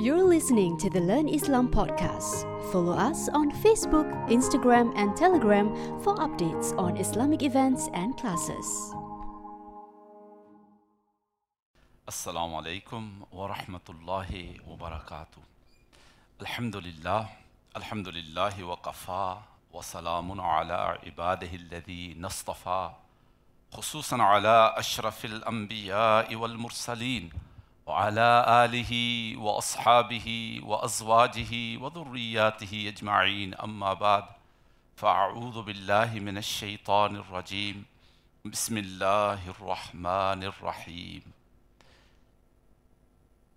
You're listening to the Learn Islam podcast. Follow us on Facebook, Instagram, and Telegram for updates on Islamic events and classes. السلام عليكم ورحمة الله وبركاته الحمد لله الحمد لله وقفا وسلام على عباده الذين اصطفى خصوصا على أشرف الأنبياء والمرسلين وعلى آله وأصحابه وأزواجه وذرياته أجمعين. أما بعد فأعوذ بالله من الشيطان الرجيم. بسم الله الرحمن الرحيم.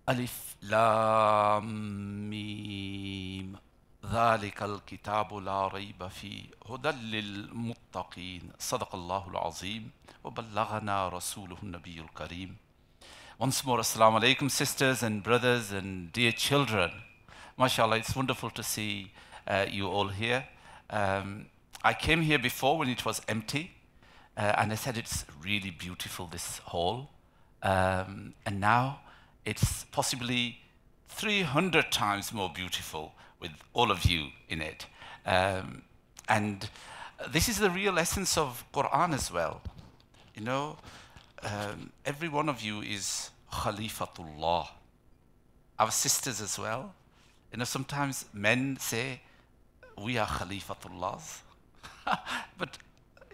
ألف لام ميم. ذلك الكتاب لا ريب فيه. هدى للمتقين. صدق الله العظيم. وبلغنا رسوله النبي الكريم. Once more, Assalamu alaikum, sisters and brothers and dear children. MashaAllah, it's wonderful to see uh, you all here. Um, I came here before when it was empty, uh, and I said it's really beautiful, this hall. Um, and now it's possibly 300 times more beautiful with all of you in it. Um, and this is the real essence of Quran as well. You know, um, every one of you is Khalifatullah. Our sisters as well. You know, sometimes men say, we are Khalifatullahs. but,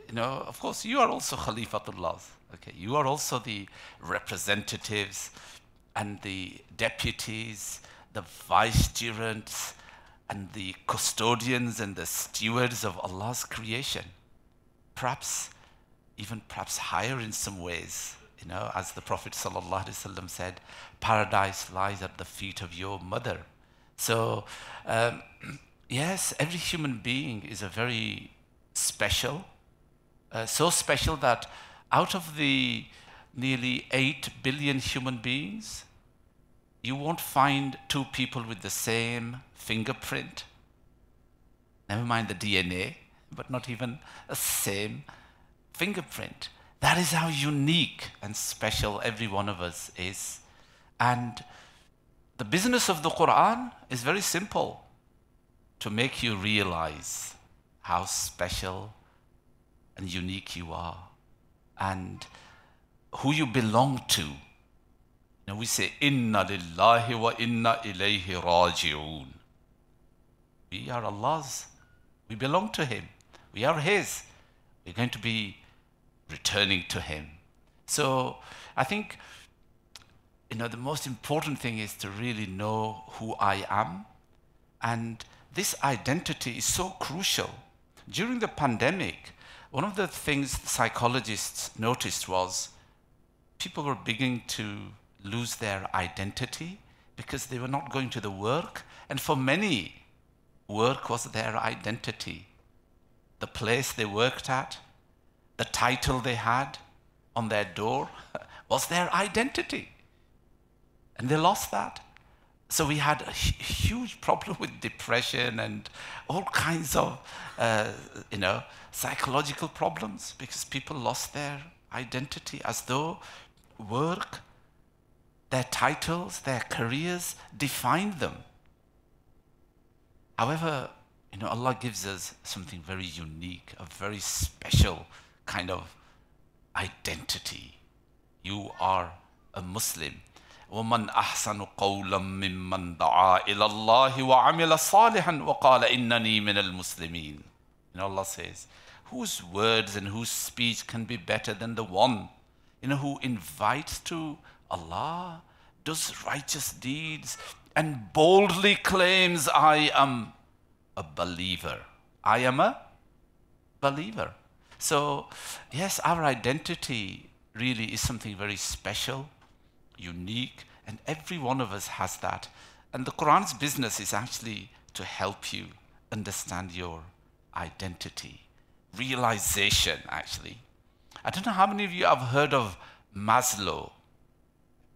you know, of course, you are also Khalifatullahs. Okay, you are also the representatives and the deputies, the vicegerents, and the custodians and the stewards of Allah's creation. Perhaps, even perhaps higher in some ways. You know, as the Prophet ﷺ said, paradise lies at the feet of your mother. So, um, yes, every human being is a very special, uh, so special that out of the nearly 8 billion human beings, you won't find two people with the same fingerprint. Never mind the DNA, but not even the same fingerprint. That is how unique and special every one of us is. And the business of the Quran is very simple to make you realize how special and unique you are and who you belong to. Now we say, Inna lillahi wa inna ilayhi raji'un. We are Allah's. We belong to Him. We are His. We're going to be returning to Him. So I think, you know, the most important thing is to really know who I am. And this identity is so crucial. During the pandemic, one of the things psychologists noticed was people were beginning to lose their identity because they were not going to the work. And for many, work was their identity. The place they worked at, the title they had on their door was their identity. And they lost that. So we had a huge problem with depression and all kinds of, uh, you know, psychological problems because people lost their identity as though work, their titles, their careers defined them. However, you know, Allah gives us something very unique, a very special kind of identity. You are a Muslim. ومن أحسن قولا ممن دعا إلى الله وعمل صالحا وقال إنني من المسلمين. You know, Allah says, whose words and whose speech can be better than the one, you know, who invites to Allah, does righteous deeds, and boldly claims, I am a believer. I am a believer. So, yes, our identity really is something very special, unique, and every one of us has that. And the Quran's business is actually to help you understand your identity, realization, actually. I don't know how many of you have heard of Maslow.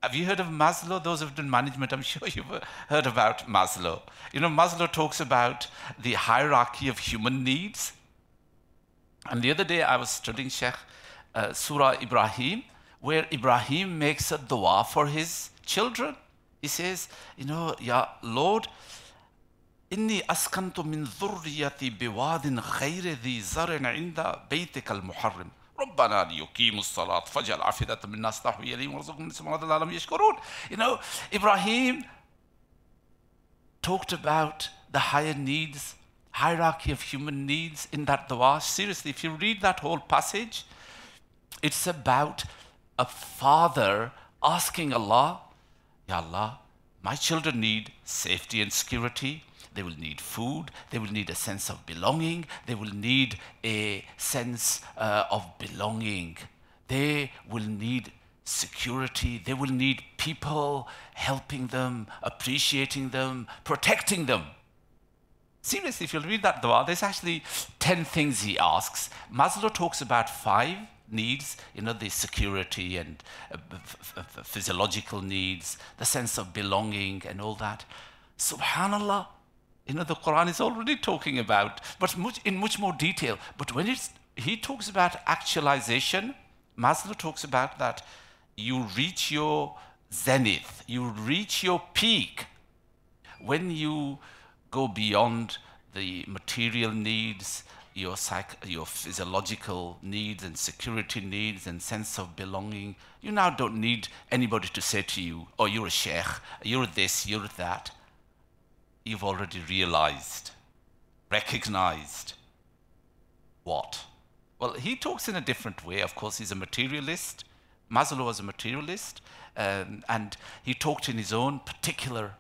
Have you heard of Maslow? Those who've done management, I'm sure you've heard about Maslow. You know, Maslow talks about the hierarchy of human needs. And the other day I was studying Sheikh uh, Surah Ibrahim, where Ibrahim makes a dua for his children. He says, you know, Ya Lord, إني أسكنت من ذريتي بواد غير ذي زرع عند بيتك المحرم ربنا ليقيموا الصلاة فاجعل عافية من الناس تهوي إليهم وارزقهم من ثمرات العالم يشكرون You know, Ibrahim talked about the higher needs, hierarchy of human needs in that dua. Seriously, if you read that whole passage, it's about a father asking Allah, Ya Allah, my children need safety and security. They will need food. They will need a sense of belonging. They will need a sense uh, of belonging. They will need security. They will need people helping them, appreciating them, protecting them. Seriously, if you read that dua, there's actually 10 things he asks. Maslow talks about five needs, you know, the security and uh, physiological needs, the sense of belonging and all that. Subhanallah, you know, the Quran is already talking about, but much, in much more detail. But when it's, he talks about actualization, Maslow talks about that you reach your zenith, you reach your peak when you go beyond the material needs, your, psych- your physiological needs and security needs and sense of belonging, you now don't need anybody to say to you, oh, you're a sheikh, you're this, you're that. You've already realized, recognized what? Well, he talks in a different way. Of course, he's a materialist. Maslow was a materialist, um, and he talked in his own particular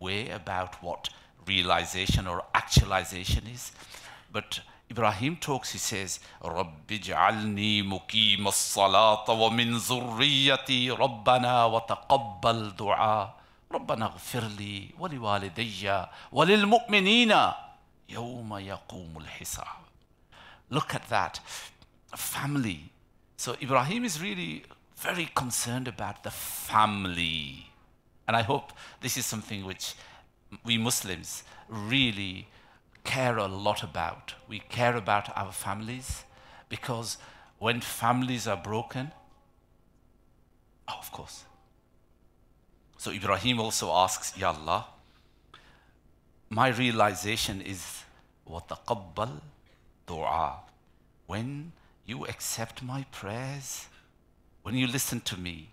way about what realization or actualization is. But Ibrahim talks, he says, رَبِّ اجْعَلْنِي مُقِيمَ الصَّلَاةَ وَمِنْ ذُرِّيَّتِي رَبَّنَا وَتَقَبَّلْ دُعَاء رَبَّنَا اغْفِرْ لِي وَلِوَالِدَيَّ وَلِلْمُؤْمِنِينَ يَوْمَ يَقُومُ الْحِسَابِ Look at that. Family. So Ibrahim is really very concerned about the family. And I hope this is something which we Muslims really care a lot about. We care about our families because when families are broken, oh, of course. So Ibrahim also asks, Ya Allah, my realization is وَتَقَبَّلْ dua. When you accept my prayers, when you listen to me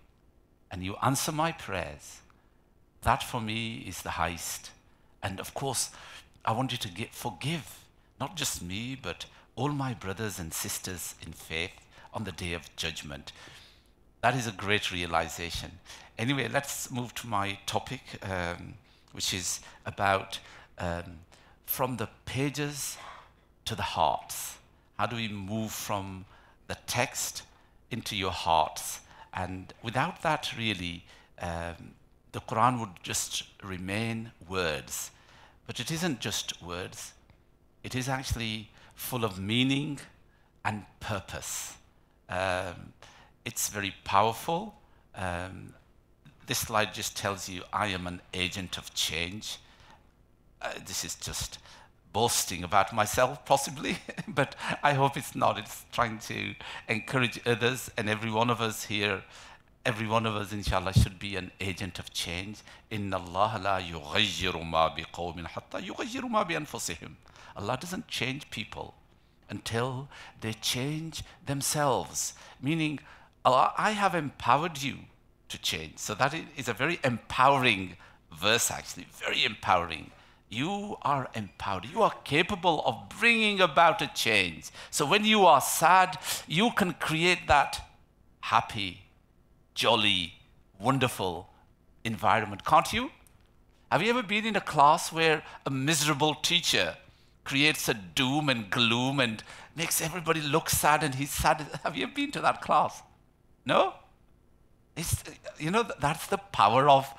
and you answer my prayers, that for me is the highest. And of course, I want you to get, forgive not just me, but all my brothers and sisters in faith on the day of judgment. That is a great realization. Anyway, let's move to my topic, um, which is about um, from the pages to the hearts. How do we move from the text into your hearts? And without that, really, um, the Quran would just remain words. But it isn't just words, it is actually full of meaning and purpose. Um, it's very powerful. Um, this slide just tells you I am an agent of change. Uh, this is just boasting about myself, possibly, but I hope it's not. It's trying to encourage others, and every one of us here, Every one of us, inshallah, should be an agent of change. Inna Allah la yughayyiru ma biqawmin hatta yughayyiru ma. Allah doesn't change people until they change themselves. Meaning, Allah, I have empowered you to change. So that is a very empowering verse, actually, very empowering. You are empowered. You are capable of bringing about a change. So when you are sad, you can create that happy jolly, wonderful environment, can't you? Have you ever been in a class where a miserable teacher creates a doom and gloom and makes everybody look sad and he's sad? Have you been to that class? No? It's, you know, that's the power of,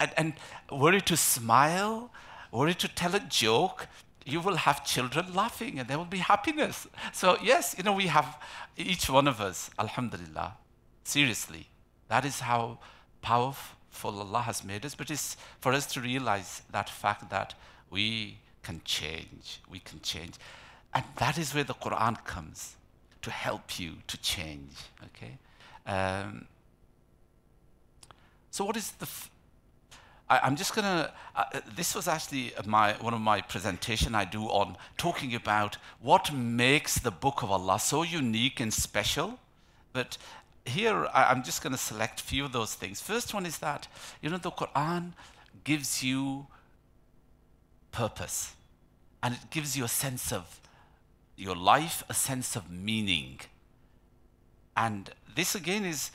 and, and were it to smile, were it to tell a joke, you will have children laughing and there will be happiness. So, yes, you know, we have each one of us, Alhamdulillah, seriously, that is how powerful Allah has made us. But it's for us to realize that fact that we can change, we can change. And that is where the Quran comes to help you to change, okay? Um, so, what is the I, am just going to, uh, this was actually my, one of my presentation I do on talking about what makes the book of Allah so unique and special. But here I, I'm just going to select a few of those things. First one is that, you know, the Quran gives you purpose and it gives you a sense of your life, a sense of meaning. And this again is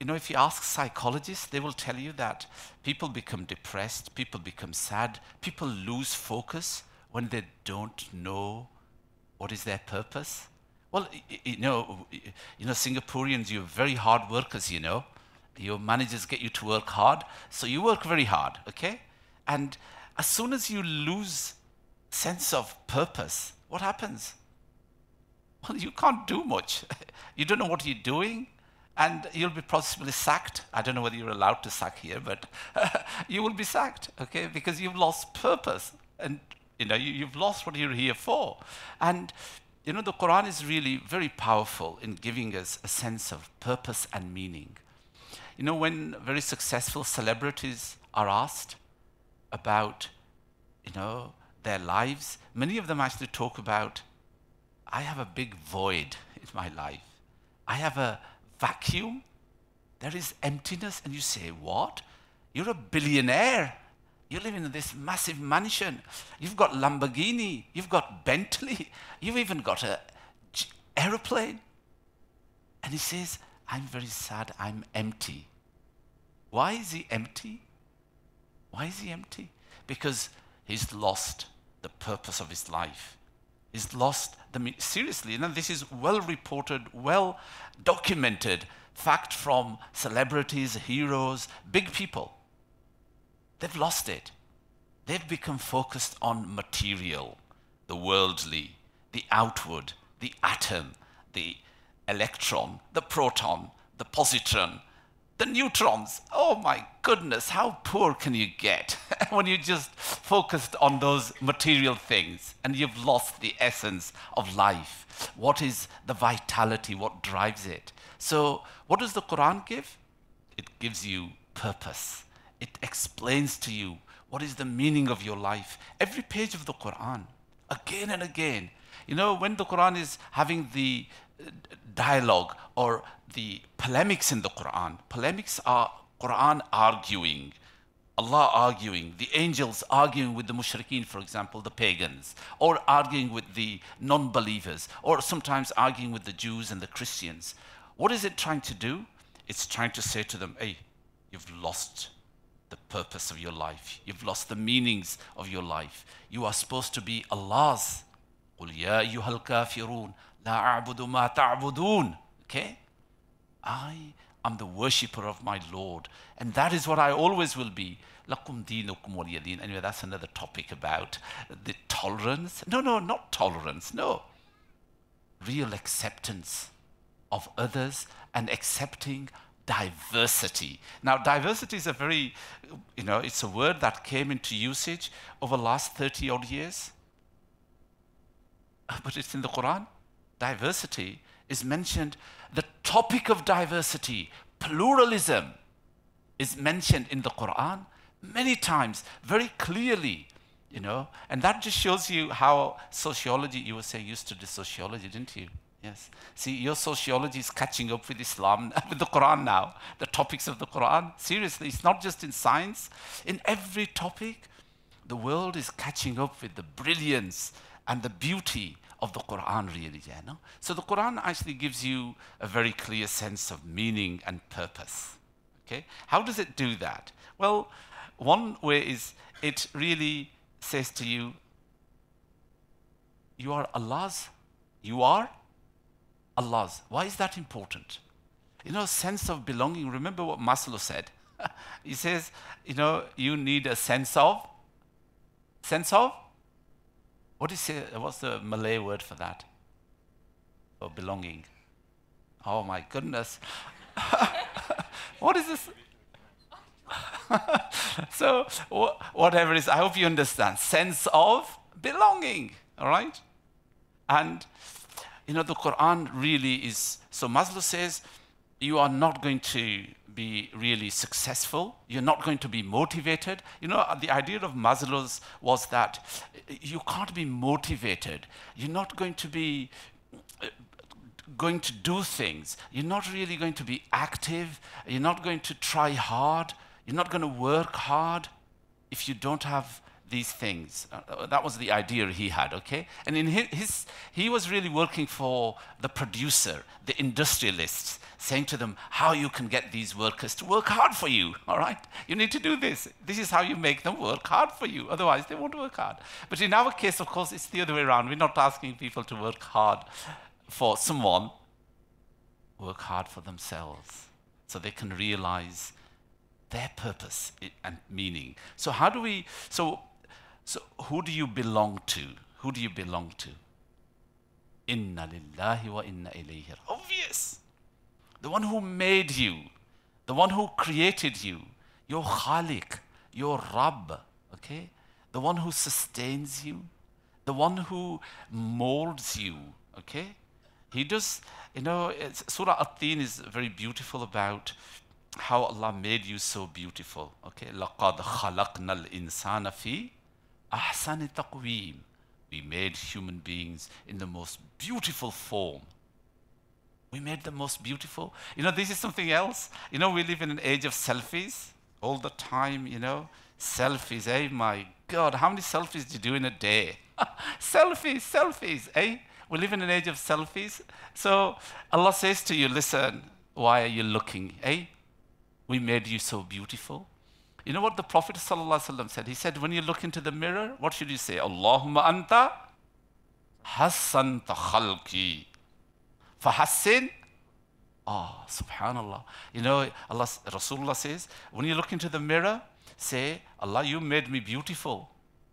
you know, if you ask psychologists, they will tell you that people become depressed, people become sad, people lose focus when they don't know what is their purpose. Well, you know, you know, Singaporeans, you're very hard workers, you know. Your managers get you to work hard, so you work very hard, okay? And as soon as you lose sense of purpose, what happens? Well, you can't do much. you don't know what you're doing and you'll be possibly sacked. I don't know whether you're allowed to sack here, but you will be sacked, okay, because you've lost purpose and you know you, have lost what you're here for. And you know the Quran is really very powerful in giving us a sense of purpose and meaning. You know when very successful celebrities are asked about you know their lives, many of them actually talk about I have a big void in my life. I have a vacuum, there is emptiness. And you say, What? You're a billionaire. You live in this massive mansion. You've got Lamborghini. You've got Bentley. You've even got a aeroplane. And he says, I'm very sad. I'm empty. Why is he empty? Why is he empty? Because he's lost the purpose of his life He's lost the seriously. You know, this is well reported, well documented fact from celebrities, heroes, big people. They've lost it. They've become focused on material, the worldly, the outward, the atom, the electron, the proton, the positron, the neutrons. Oh my goodness, how poor can you get when you just focused on those material things and you've lost the essence of life? What is the vitality? What drives it? So, what does the Quran give? It gives you purpose. It explains to you what is the meaning of your life. Every page of the Quran, again and again. You know, when the Quran is having the uh, dialogue or the polemics in the Quran. Polemics are Quran arguing, Allah arguing, the angels arguing with the mushrikeen, for example, the pagans, or arguing with the non believers, or sometimes arguing with the Jews and the Christians. What is it trying to do? It's trying to say to them, hey, you've lost the purpose of your life. You've lost the meanings of your life. You are supposed to be Allah's. قُلْ يَا أَيُّهَا الْكَافِرُونَ لَا أَعْبُدُ مَا تَعْبُدُونَ Okay? I am the worshipper of my Lord. And that is what I always will be. Lakum dinukum waliyadin. Anyway, that's another topic about the tolerance. No, no, not tolerance. No. Real acceptance of others and accepting diversity. Now, diversity is a very, you know, it's a word that came into usage over the last 30 odd years. Uh, but it's in the Quran. Diversity is mentioned, the topic of diversity, pluralism, is mentioned in the Quran many times, very clearly, you know, and that just shows you how sociology, you were saying used to studied sociology, didn't you? Yes. See, your sociology is catching up with Islam, with the Quran now, the topics of the Quran. Seriously, it's not just in science, in every topic, the world is catching up with the brilliance and the beauty of the Quran, really. Yeah, no? So the Quran actually gives you a very clear sense of meaning and purpose. Okay? How does it do that? Well, one way is it really says to you, you are Allah's. You are Allah's. Why is that important? You know, sense of belonging. Remember what Maslow said. he says, you know, you need a sense of, sense of what is it, what's the Malay word for that? For belonging. Oh my goodness. what is this? so, wh- whatever is, I hope you understand. Sense of belonging, all right? And, you know, the Quran really is. So, Maslow says you are not going to be really successful. You're not going to be motivated. You know, the idea of Maslow's was that you can't be motivated. You're not going to be uh, going to do things. You're not really going to be active. You're not going to try hard. You're not going to work hard if you don't have these things. Uh, that was the idea he had, okay? And in his, his, he was really working for the producer, the industrialists, saying to them how you can get these workers to work hard for you, all right? You need to do this. This is how you make them work hard for you. Otherwise, they won't work hard. But in our case, of course, it's the other way around. We're not asking people to work hard for someone, work hard for themselves so they can realize their purpose and meaning. So how do we so so who do you belong to? Who do you belong to? Inna lillahi wa inna ilayhi. Obvious. The one who made you, the one who created you, your Khalik, your Rabb, okay? The one who sustains you, the one who molds you, okay? He does, you know, Surah At-Tin is very beautiful about how Allah made you so beautiful, okay? لَقَدْ خَلَقْنَا الْإِنسَانَ فِي ahsan taqweem. We made human beings in the most beautiful form. We made the most beautiful. You know, this is something else. You know, we live in an age of selfies all the time, you know. Selfies, eh? My God, how many selfies do you do in a day? selfies, selfies, eh? We live in an age of selfies. So Allah says to you, listen, why are you looking, eh? We made you so beautiful. You know what the Prophet ﷺ said? He said, when you look into the mirror, what should you say? Allahumma anta hassanta khalqi. Fahassin. Ah, oh, subhanallah. You know, Allah, Rasulullah says, when you look into the mirror, say, Allah, you made me beautiful.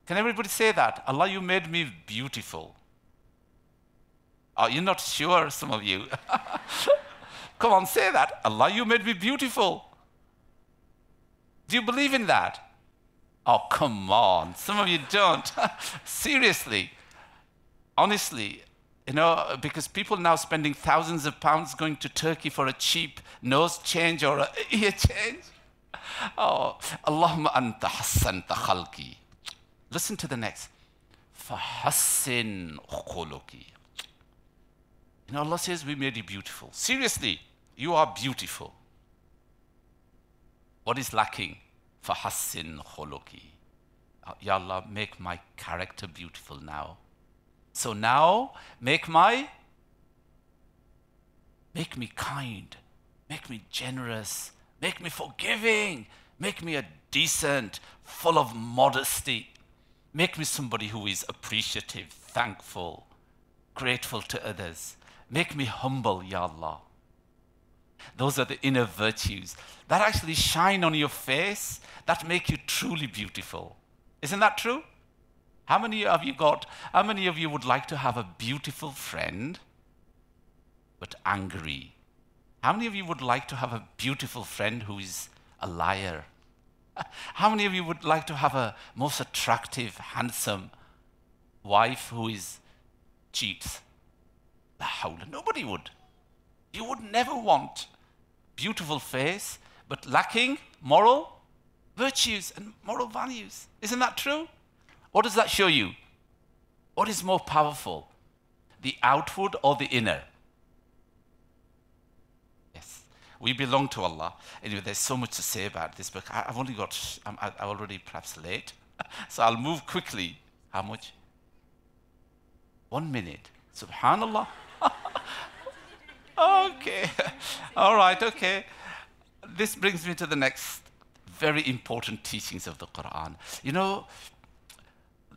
Can everybody say that? Allah, you made me beautiful. Are you not sure, some of you? Come on, say that. Allah, you made me beautiful. Do you believe in that? Oh, come on. Some of you don't. Seriously. Honestly, you know, because people now spending thousands of pounds going to Turkey for a cheap nose change or a ear change. Oh, Allahumma anta hassan khalqi. Listen to the next. Fahassin khuluki. You know, Allah says we made you beautiful. Seriously, you are beautiful. What is lacking? Fahassin khuluki. Uh, ya Allah, make my character beautiful now. So now, make my, make me kind, make me generous, make me forgiving, make me a decent, full of modesty. Make me somebody who is appreciative, thankful, grateful to others. Make me humble, Ya Allah. Those are the inner virtues that actually shine on your face, that make you truly beautiful. Isn't that true? How many of you got, how many of you would like to have a beautiful friend, but angry? How many of you would like to have a beautiful friend who is a liar? How many of you would like to have a most attractive, handsome wife who is cheats? Nobody would. You would never want beautiful face, but lacking moral virtues and moral values. Isn't that true? What does that show you? What is more powerful, the outward or the inner? Yes, we belong to Allah. Anyway, there's so much to say about this book. I've only got, I'm, I'm already perhaps late, so I'll move quickly. How much? One minute. Subhanallah. Okay. All right, okay. This brings me to the next very important teachings of the Quran. You know,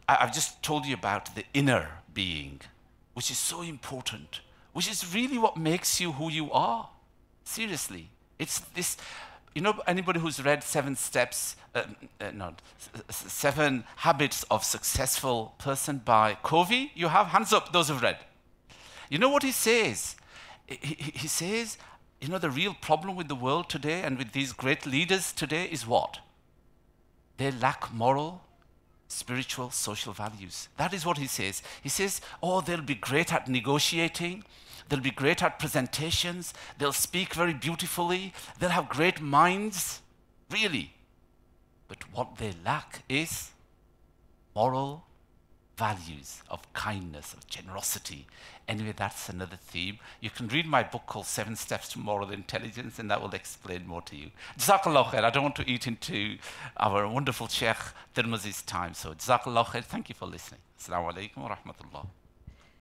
I've just told you about the inner being, which is so important, which is really what makes you who you are. Seriously. It's this, you know, anybody who's read Seven Steps, uh, uh, Seven Habits of Successful Person by Covey? You have hands up, those who've read. You know what he says? He, he says, you know, the real problem with the world today and with these great leaders today is what? They lack moral, spiritual, social values. That is what he says. He says, oh, they'll be great at negotiating, they'll be great at presentations, they'll speak very beautifully, they'll have great minds, really. But what they lack is moral values of kindness, of generosity. Anyway, that's another theme. You can read my book called Seven Steps to Moral Intelligence, and that will explain more to you. Jazakallah khair. I don't want to eat into our wonderful Sheikh Tirmizi's time. So, Jazakallah khair. Thank you for listening. Assalamu alaikum wa rahmatullah.